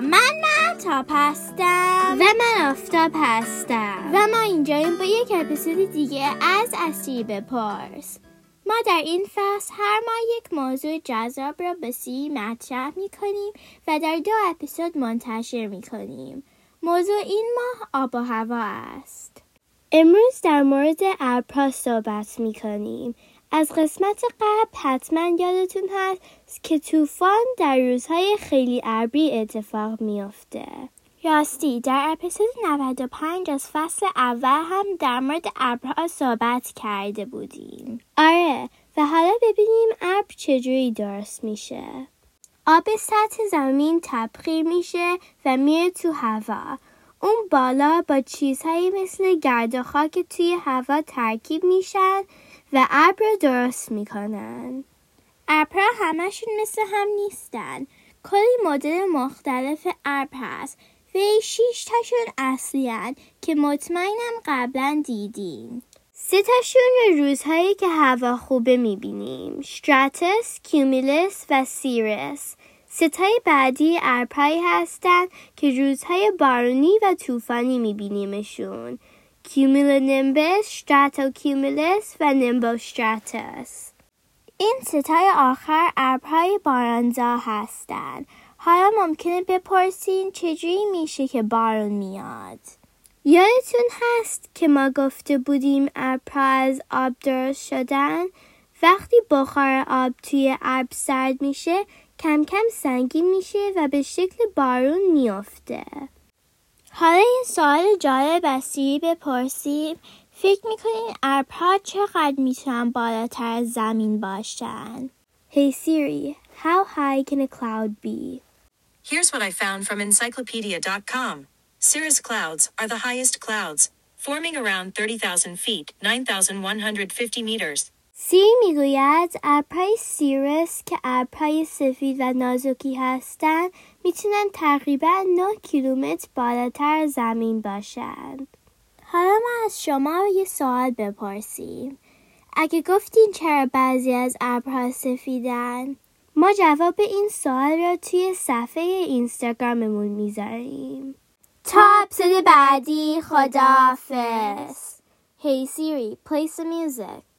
من محتاب هستم و من آفتاب هستم و ما اینجاییم با یک اپیزود دیگه از اسیر بپرس ما در این فصل هر ماه یک موضوع جذاب را به سی مطرح می کنیم و در دو اپیزود منتشر می کنیم. موضوع این ماه آب و هوا است. امروز در مورد ابرها صحبت می کنیم. از قسمت قبل حتما یادتون هست که طوفان در روزهای خیلی ابری اتفاق میافته. راستی در اپیزود 95 از فصل اول هم در مورد ابرها صحبت کرده بودیم. آره و حالا ببینیم ابر چجوری درست میشه. آب سطح زمین تبخیر میشه و میره تو هوا. اون بالا با چیزهایی مثل گرد و خاک توی هوا ترکیب میشن و ابر درست می‌کنن. ابرها همشون مثل هم نیستن. کلی مدل مختلف ابر هست و شیش تاشون اصلی که مطمئنم قبلا دیدین. سه تاشون روزهایی که هوا خوبه می‌بینیم. شتراتس، کیومیلس و سیرس. ستای بعدی ابرهایی هستند که روزهای بارونی و طوفانی میبینیمشون. cumulonimbus، stratocumulus و nimbostratus. این سه تای آخر ابرهای بارانزا هستند. حالا ممکنه بپرسین چجوری میشه که بارون میاد؟ یادتون هست که ما گفته بودیم ابرها از آب درست شدن؟ وقتی بخار آب توی ابر سرد میشه کم کم سنگین میشه و به شکل بارون میافته. حالا این سوال جالب از بپرسیم فکر می‌کنین ابرها چقدر می‌تونن بالاتر از زمین باشن؟ Hey Siri, how high can a cloud be? Here's what I found from encyclopedia.com. Cirrus clouds are the highest clouds, forming around 30,000 feet, 9,150 meters. سی می‌گوید ابرهای سیرس که ابرهای سفید و نازکی هستند می‌تونن تقریبا 9 کیلومتر بالاتر زمین باشند. حالا ما از شما یه سوال بپرسیم. اگه گفتین چرا بعضی از ابرها سفیدن؟ ما جواب این سوال را توی صفحه اینستاگراممون می‌ذاریم. تا اپسود بعدی خداحافظ. Hey Siri, play some.